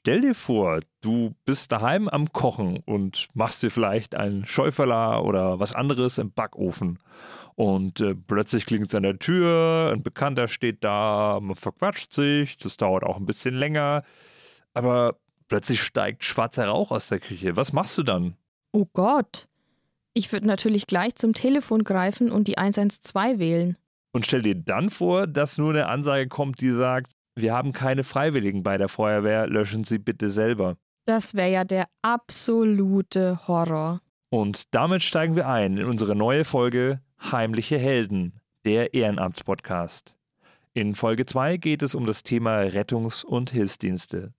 Stell dir vor, du bist daheim am Kochen und machst dir vielleicht ein Schäuferler oder was anderes im Backofen. Und äh, plötzlich klingt es an der Tür, ein Bekannter steht da, man verquatscht sich, das dauert auch ein bisschen länger. Aber plötzlich steigt schwarzer Rauch aus der Küche. Was machst du dann? Oh Gott. Ich würde natürlich gleich zum Telefon greifen und die 112 wählen. Und stell dir dann vor, dass nur eine Ansage kommt, die sagt, wir haben keine Freiwilligen bei der Feuerwehr, löschen Sie bitte selber. Das wäre ja der absolute Horror. Und damit steigen wir ein in unsere neue Folge Heimliche Helden, der Ehrenamtspodcast. In Folge 2 geht es um das Thema Rettungs- und Hilfsdienste.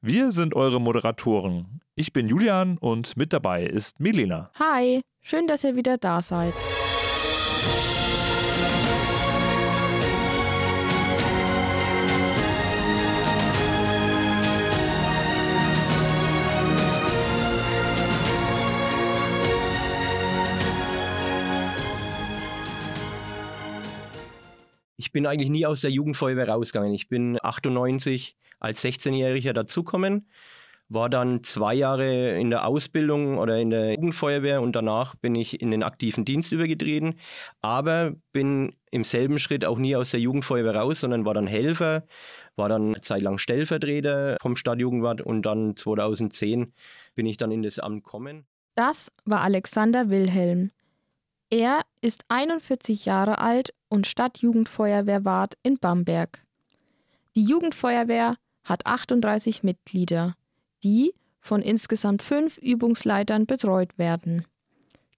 Wir sind eure Moderatoren. Ich bin Julian und mit dabei ist Milena. Hi, schön, dass ihr wieder da seid. Bin eigentlich nie aus der Jugendfeuerwehr rausgegangen. Ich bin 98 als 16-Jähriger dazukommen, war dann zwei Jahre in der Ausbildung oder in der Jugendfeuerwehr und danach bin ich in den aktiven Dienst übergetreten, aber bin im selben Schritt auch nie aus der Jugendfeuerwehr raus, sondern war dann Helfer, war dann eine Zeit lang Stellvertreter vom Stadtjugendwart und dann 2010 bin ich dann in das Amt gekommen. Das war Alexander Wilhelm. Er ist 41 Jahre alt und Stadtjugendfeuerwehrwart in Bamberg. Die Jugendfeuerwehr hat 38 Mitglieder, die von insgesamt fünf Übungsleitern betreut werden.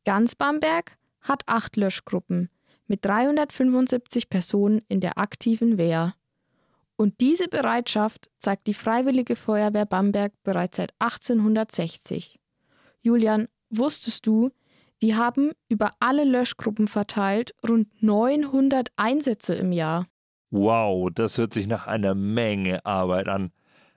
Ganz Bamberg hat acht Löschgruppen mit 375 Personen in der aktiven Wehr. Und diese Bereitschaft zeigt die Freiwillige Feuerwehr Bamberg bereits seit 1860. Julian, wusstest du, die haben über alle Löschgruppen verteilt rund 900 Einsätze im Jahr. Wow, das hört sich nach einer Menge Arbeit an.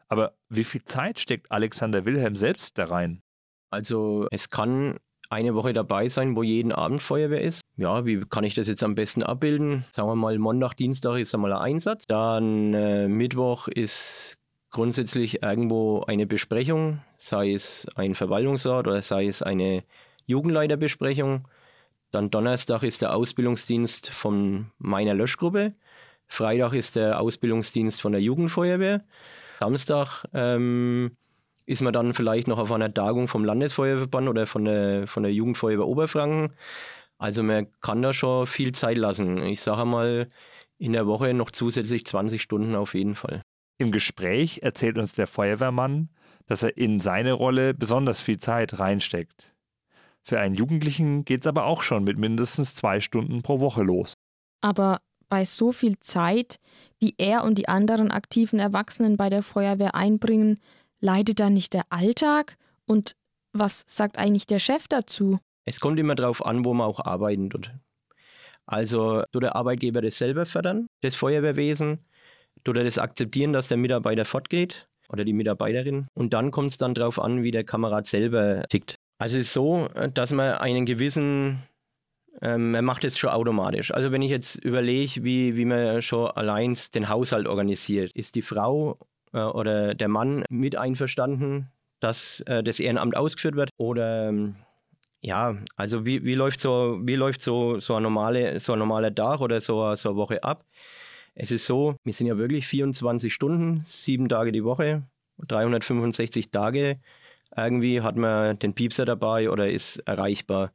Aber wie viel Zeit steckt Alexander Wilhelm selbst da rein? Also es kann eine Woche dabei sein, wo jeden Abend Feuerwehr ist. Ja, wie kann ich das jetzt am besten abbilden? Sagen wir mal, Montag, Dienstag ist einmal ein Einsatz. Dann äh, Mittwoch ist grundsätzlich irgendwo eine Besprechung, sei es ein Verwaltungsrat oder sei es eine Jugendleiterbesprechung. Dann Donnerstag ist der Ausbildungsdienst von meiner Löschgruppe. Freitag ist der Ausbildungsdienst von der Jugendfeuerwehr. Samstag ähm, ist man dann vielleicht noch auf einer Tagung vom Landesfeuerverband oder von der, von der Jugendfeuerwehr Oberfranken. Also man kann da schon viel Zeit lassen. Ich sage mal, in der Woche noch zusätzlich 20 Stunden auf jeden Fall. Im Gespräch erzählt uns der Feuerwehrmann, dass er in seine Rolle besonders viel Zeit reinsteckt. Für einen Jugendlichen geht es aber auch schon mit mindestens zwei Stunden pro Woche los. Aber bei so viel Zeit, die er und die anderen aktiven Erwachsenen bei der Feuerwehr einbringen, leidet da nicht der Alltag? Und was sagt eigentlich der Chef dazu? Es kommt immer darauf an, wo man auch arbeiten tut. Also tut der Arbeitgeber das selber fördern, das Feuerwehrwesen, tut er das akzeptieren, dass der Mitarbeiter fortgeht oder die Mitarbeiterin. Und dann kommt es dann darauf an, wie der Kamerad selber tickt. Also es ist so, dass man einen gewissen, ähm, man macht es schon automatisch. Also wenn ich jetzt überlege, wie, wie man schon allein den Haushalt organisiert, ist die Frau äh, oder der Mann mit einverstanden, dass äh, das Ehrenamt ausgeführt wird? Oder ähm, ja, also wie, wie läuft so, wie läuft so, so, ein normale, so normaler Tag oder so, so eine Woche ab? Es ist so, wir sind ja wirklich 24 Stunden, sieben Tage die Woche, 365 Tage irgendwie hat man den Piepser dabei oder ist erreichbar.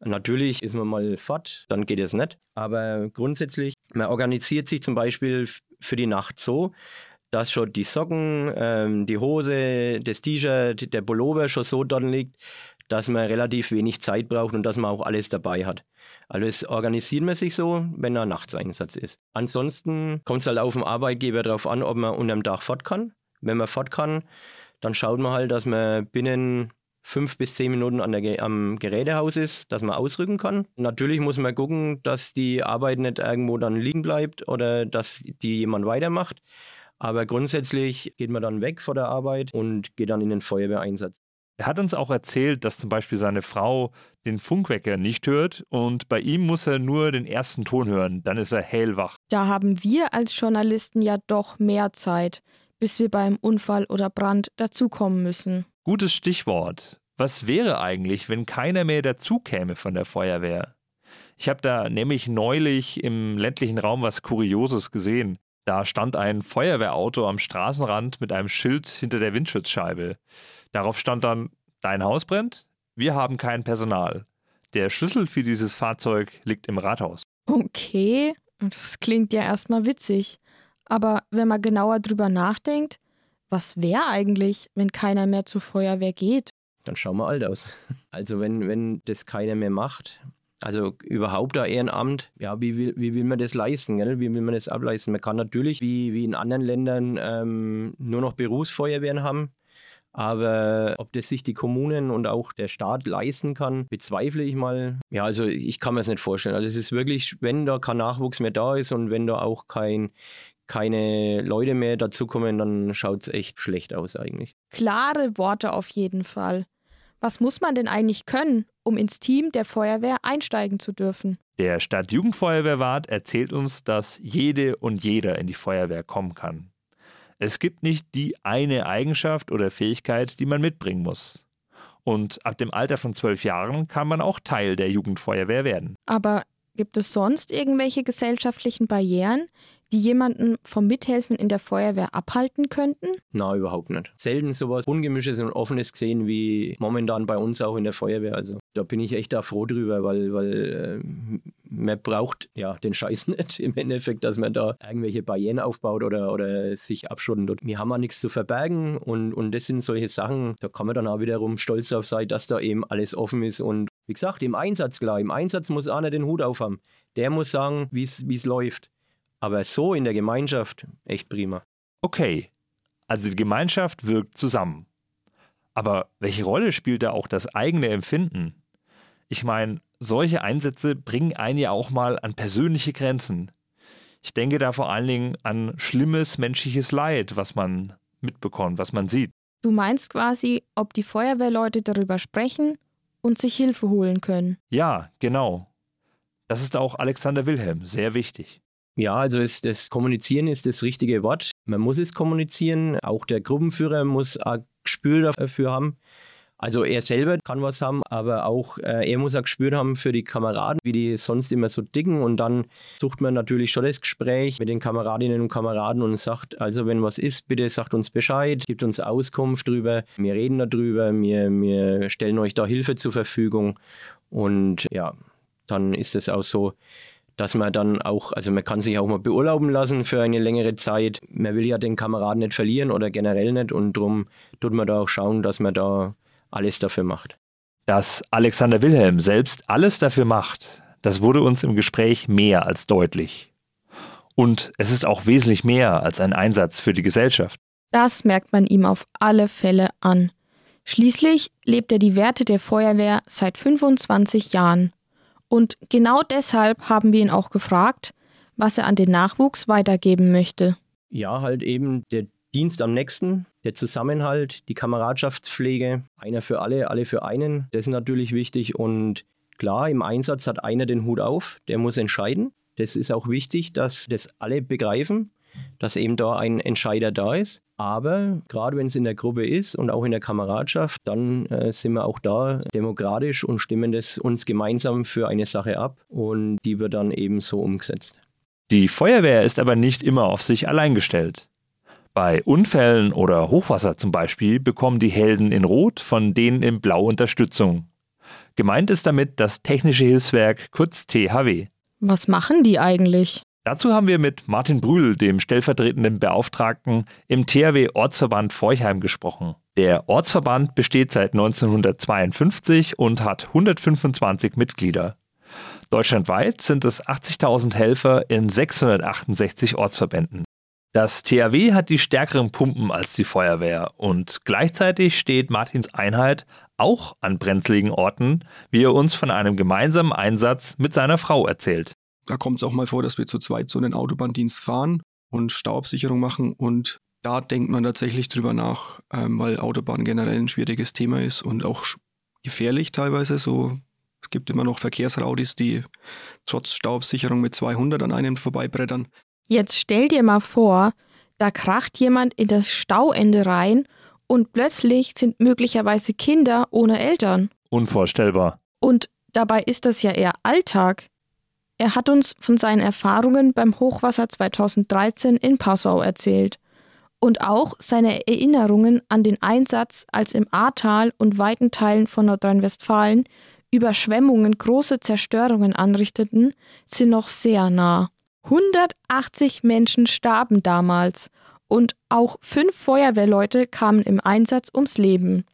Natürlich ist man mal fort, dann geht es nicht. Aber grundsätzlich, man organisiert sich zum Beispiel für die Nacht so, dass schon die Socken, ähm, die Hose, das T-Shirt, der Pullover schon so dort liegt, dass man relativ wenig Zeit braucht und dass man auch alles dabei hat. Also organisiert man sich so, wenn ein Nachtseinsatz ist. Ansonsten kommt es halt auf den Arbeitgeber darauf an, ob man unterm Dach fort kann. Wenn man fort kann, dann schaut man halt, dass man binnen fünf bis zehn Minuten an der, am Gerätehaus ist, dass man ausrücken kann. Natürlich muss man gucken, dass die Arbeit nicht irgendwo dann liegen bleibt oder dass die jemand weitermacht. Aber grundsätzlich geht man dann weg vor der Arbeit und geht dann in den Feuerwehreinsatz. Er hat uns auch erzählt, dass zum Beispiel seine Frau den Funkwecker nicht hört und bei ihm muss er nur den ersten Ton hören, dann ist er hellwach. Da haben wir als Journalisten ja doch mehr Zeit bis wir beim Unfall oder Brand dazukommen müssen. Gutes Stichwort. Was wäre eigentlich, wenn keiner mehr dazukäme von der Feuerwehr? Ich habe da nämlich neulich im ländlichen Raum was Kurioses gesehen. Da stand ein Feuerwehrauto am Straßenrand mit einem Schild hinter der Windschutzscheibe. Darauf stand dann, dein Haus brennt? Wir haben kein Personal. Der Schlüssel für dieses Fahrzeug liegt im Rathaus. Okay, das klingt ja erstmal witzig. Aber wenn man genauer drüber nachdenkt, was wäre eigentlich, wenn keiner mehr zur Feuerwehr geht? Dann schauen wir alt aus. Also wenn, wenn das keiner mehr macht, also überhaupt ein Ehrenamt, ja, wie will, wie will man das leisten? Gell? Wie will man das ableisten? Man kann natürlich, wie, wie in anderen Ländern, ähm, nur noch Berufsfeuerwehren haben. Aber ob das sich die Kommunen und auch der Staat leisten kann, bezweifle ich mal. Ja, also ich kann mir es nicht vorstellen. Also es ist wirklich, wenn da kein Nachwuchs mehr da ist und wenn da auch kein, keine Leute mehr dazukommen, dann schaut es echt schlecht aus eigentlich. Klare Worte auf jeden Fall. Was muss man denn eigentlich können, um ins Team der Feuerwehr einsteigen zu dürfen? Der Stadtjugendfeuerwehrwart erzählt uns, dass jede und jeder in die Feuerwehr kommen kann. Es gibt nicht die eine Eigenschaft oder Fähigkeit, die man mitbringen muss. Und ab dem Alter von zwölf Jahren kann man auch Teil der Jugendfeuerwehr werden. Aber gibt es sonst irgendwelche gesellschaftlichen Barrieren, die jemanden vom Mithelfen in der Feuerwehr abhalten könnten? Na, überhaupt nicht. Selten sowas Ungemischtes und Offenes gesehen wie momentan bei uns auch in der Feuerwehr. Also da bin ich echt da froh drüber, weil, weil äh, man braucht ja den Scheiß nicht im Endeffekt, dass man da irgendwelche Barrieren aufbaut oder, oder sich abschottet. Wir haben auch nichts zu verbergen und, und das sind solche Sachen, da kann man dann auch wiederum stolz darauf sein, dass da eben alles offen ist und wie gesagt, im Einsatz klar, im Einsatz muss einer den Hut aufhaben. Der muss sagen, wie es läuft. Aber so in der Gemeinschaft, echt prima. Okay, also die Gemeinschaft wirkt zusammen. Aber welche Rolle spielt da auch das eigene Empfinden? Ich meine, solche Einsätze bringen einen ja auch mal an persönliche Grenzen. Ich denke da vor allen Dingen an schlimmes menschliches Leid, was man mitbekommt, was man sieht. Du meinst quasi, ob die Feuerwehrleute darüber sprechen und sich Hilfe holen können. Ja, genau. Das ist auch Alexander Wilhelm sehr wichtig. Ja, also ist das Kommunizieren ist das richtige Wort. Man muss es kommunizieren. Auch der Gruppenführer muss ein Gespür dafür haben. Also er selber kann was haben, aber auch äh, er muss ein Gespür haben für die Kameraden, wie die sonst immer so dicken. Und dann sucht man natürlich schon das Gespräch mit den Kameradinnen und Kameraden und sagt, also wenn was ist, bitte sagt uns Bescheid, gibt uns Auskunft drüber. Wir reden darüber, wir, wir stellen euch da Hilfe zur Verfügung. Und ja, dann ist es auch so, dass man dann auch, also man kann sich auch mal beurlauben lassen für eine längere Zeit. Man will ja den Kameraden nicht verlieren oder generell nicht und darum tut man da auch schauen, dass man da alles dafür macht. Dass Alexander Wilhelm selbst alles dafür macht, das wurde uns im Gespräch mehr als deutlich. Und es ist auch wesentlich mehr als ein Einsatz für die Gesellschaft. Das merkt man ihm auf alle Fälle an. Schließlich lebt er die Werte der Feuerwehr seit 25 Jahren und genau deshalb haben wir ihn auch gefragt, was er an den Nachwuchs weitergeben möchte. Ja, halt eben der Dienst am nächsten, der Zusammenhalt, die Kameradschaftspflege, einer für alle, alle für einen, das ist natürlich wichtig. Und klar, im Einsatz hat einer den Hut auf, der muss entscheiden. Das ist auch wichtig, dass das alle begreifen dass eben da ein Entscheider da ist. Aber gerade wenn es in der Gruppe ist und auch in der Kameradschaft, dann äh, sind wir auch da demokratisch und stimmen das uns gemeinsam für eine Sache ab und die wird dann eben so umgesetzt. Die Feuerwehr ist aber nicht immer auf sich allein gestellt. Bei Unfällen oder Hochwasser zum Beispiel bekommen die Helden in Rot von denen in Blau Unterstützung. Gemeint ist damit das Technische Hilfswerk, kurz THW. Was machen die eigentlich? Dazu haben wir mit Martin Brühl, dem stellvertretenden Beauftragten im THW Ortsverband Forchheim gesprochen. Der Ortsverband besteht seit 1952 und hat 125 Mitglieder. Deutschlandweit sind es 80.000 Helfer in 668 Ortsverbänden. Das THW hat die stärkeren Pumpen als die Feuerwehr und gleichzeitig steht Martins Einheit auch an brenzligen Orten, wie er uns von einem gemeinsamen Einsatz mit seiner Frau erzählt. Da kommt es auch mal vor, dass wir zu zweit so einen Autobahndienst fahren und Staubsicherung machen und da denkt man tatsächlich drüber nach, ähm, weil Autobahn generell ein schwieriges Thema ist und auch gefährlich teilweise. So, es gibt immer noch Verkehrsraudis, die trotz Staubsicherung mit 200 an einem vorbeibrettern. Jetzt stell dir mal vor, Da kracht jemand in das Stauende rein und plötzlich sind möglicherweise Kinder ohne Eltern. Unvorstellbar. Und dabei ist das ja eher Alltag. Er hat uns von seinen Erfahrungen beim Hochwasser 2013 in Passau erzählt und auch seine Erinnerungen an den Einsatz, als im Ahrtal und weiten Teilen von Nordrhein-Westfalen Überschwemmungen große Zerstörungen anrichteten, sind noch sehr nah. 180 Menschen starben damals und auch fünf Feuerwehrleute kamen im Einsatz ums Leben.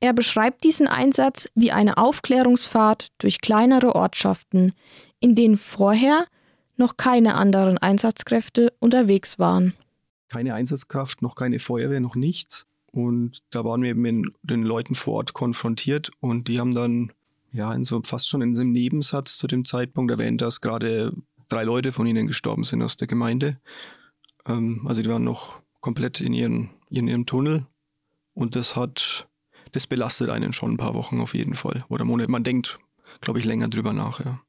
Er beschreibt diesen Einsatz wie eine Aufklärungsfahrt durch kleinere Ortschaften, in denen vorher noch keine anderen Einsatzkräfte unterwegs waren. Keine Einsatzkraft, noch keine Feuerwehr, noch nichts. Und da waren wir eben mit den Leuten vor Ort konfrontiert und die haben dann ja in so fast schon in einem Nebensatz zu dem Zeitpunkt erwähnt, dass gerade drei Leute von ihnen gestorben sind aus der Gemeinde. Ähm, also die waren noch komplett in, ihren, in ihrem Tunnel und das hat, das belastet einen schon ein paar Wochen auf jeden Fall oder Monate. Man denkt, glaube ich, länger drüber nach, ja.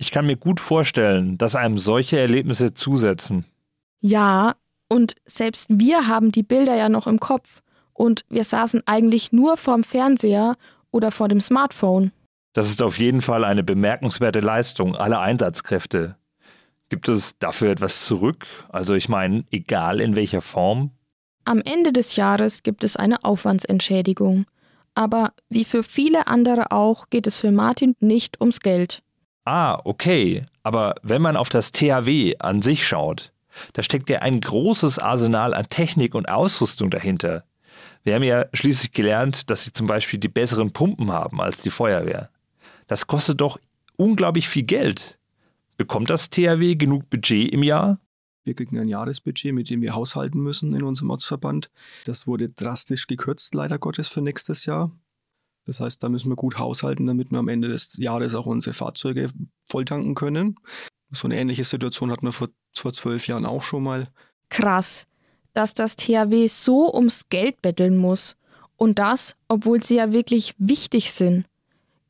Ich kann mir gut vorstellen, dass einem solche Erlebnisse zusetzen. Ja, und selbst wir haben die Bilder ja noch im Kopf und wir saßen eigentlich nur vorm Fernseher oder vor dem Smartphone. Das ist auf jeden Fall eine bemerkenswerte Leistung aller Einsatzkräfte. Gibt es dafür etwas zurück? Also ich meine, egal in welcher Form? Am Ende des Jahres gibt es eine Aufwandsentschädigung. Aber wie für viele andere auch geht es für Martin nicht ums Geld. Ah, okay. Aber wenn man auf das THW an sich schaut, da steckt ja ein großes Arsenal an Technik und Ausrüstung dahinter. Wir haben ja schließlich gelernt, dass sie zum Beispiel die besseren Pumpen haben als die Feuerwehr. Das kostet doch unglaublich viel Geld. Bekommt das THW genug Budget im Jahr? Wir kriegen ein Jahresbudget, mit dem wir haushalten müssen in unserem Ortsverband. Das wurde drastisch gekürzt, leider Gottes, für nächstes Jahr. Das heißt, da müssen wir gut haushalten, damit wir am Ende des Jahres auch unsere Fahrzeuge volltanken können. So eine ähnliche Situation hatten wir vor, vor zwölf Jahren auch schon mal. Krass, dass das THW so ums Geld betteln muss. Und das, obwohl sie ja wirklich wichtig sind.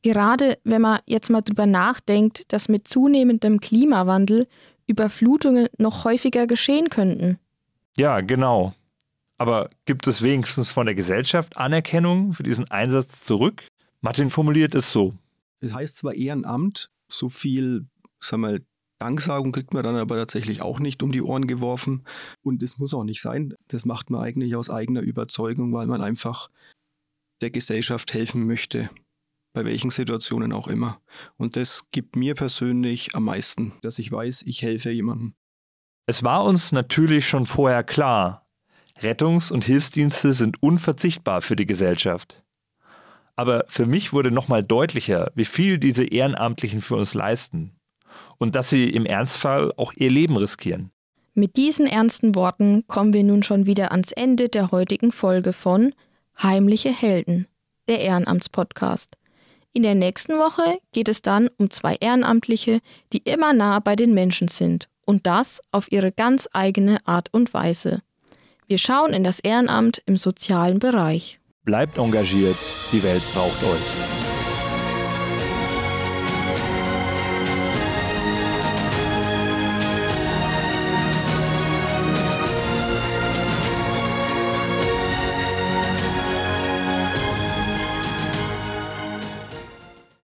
Gerade wenn man jetzt mal drüber nachdenkt, dass mit zunehmendem Klimawandel Überflutungen noch häufiger geschehen könnten. Ja, genau. Aber gibt es wenigstens von der Gesellschaft Anerkennung für diesen Einsatz zurück? Martin formuliert es so. Das heißt zwar Ehrenamt, so viel, sag mal, Danksagung kriegt man dann aber tatsächlich auch nicht um die Ohren geworfen. Und es muss auch nicht sein. Das macht man eigentlich aus eigener Überzeugung, weil man einfach der Gesellschaft helfen möchte bei welchen Situationen auch immer. Und das gibt mir persönlich am meisten, dass ich weiß, ich helfe jemandem. Es war uns natürlich schon vorher klar, Rettungs- und Hilfsdienste sind unverzichtbar für die Gesellschaft. Aber für mich wurde nochmal deutlicher, wie viel diese Ehrenamtlichen für uns leisten und dass sie im Ernstfall auch ihr Leben riskieren. Mit diesen ernsten Worten kommen wir nun schon wieder ans Ende der heutigen Folge von Heimliche Helden, der Ehrenamtspodcast. In der nächsten Woche geht es dann um zwei Ehrenamtliche, die immer nah bei den Menschen sind und das auf ihre ganz eigene Art und Weise. Wir schauen in das Ehrenamt im sozialen Bereich. Bleibt engagiert, die Welt braucht euch.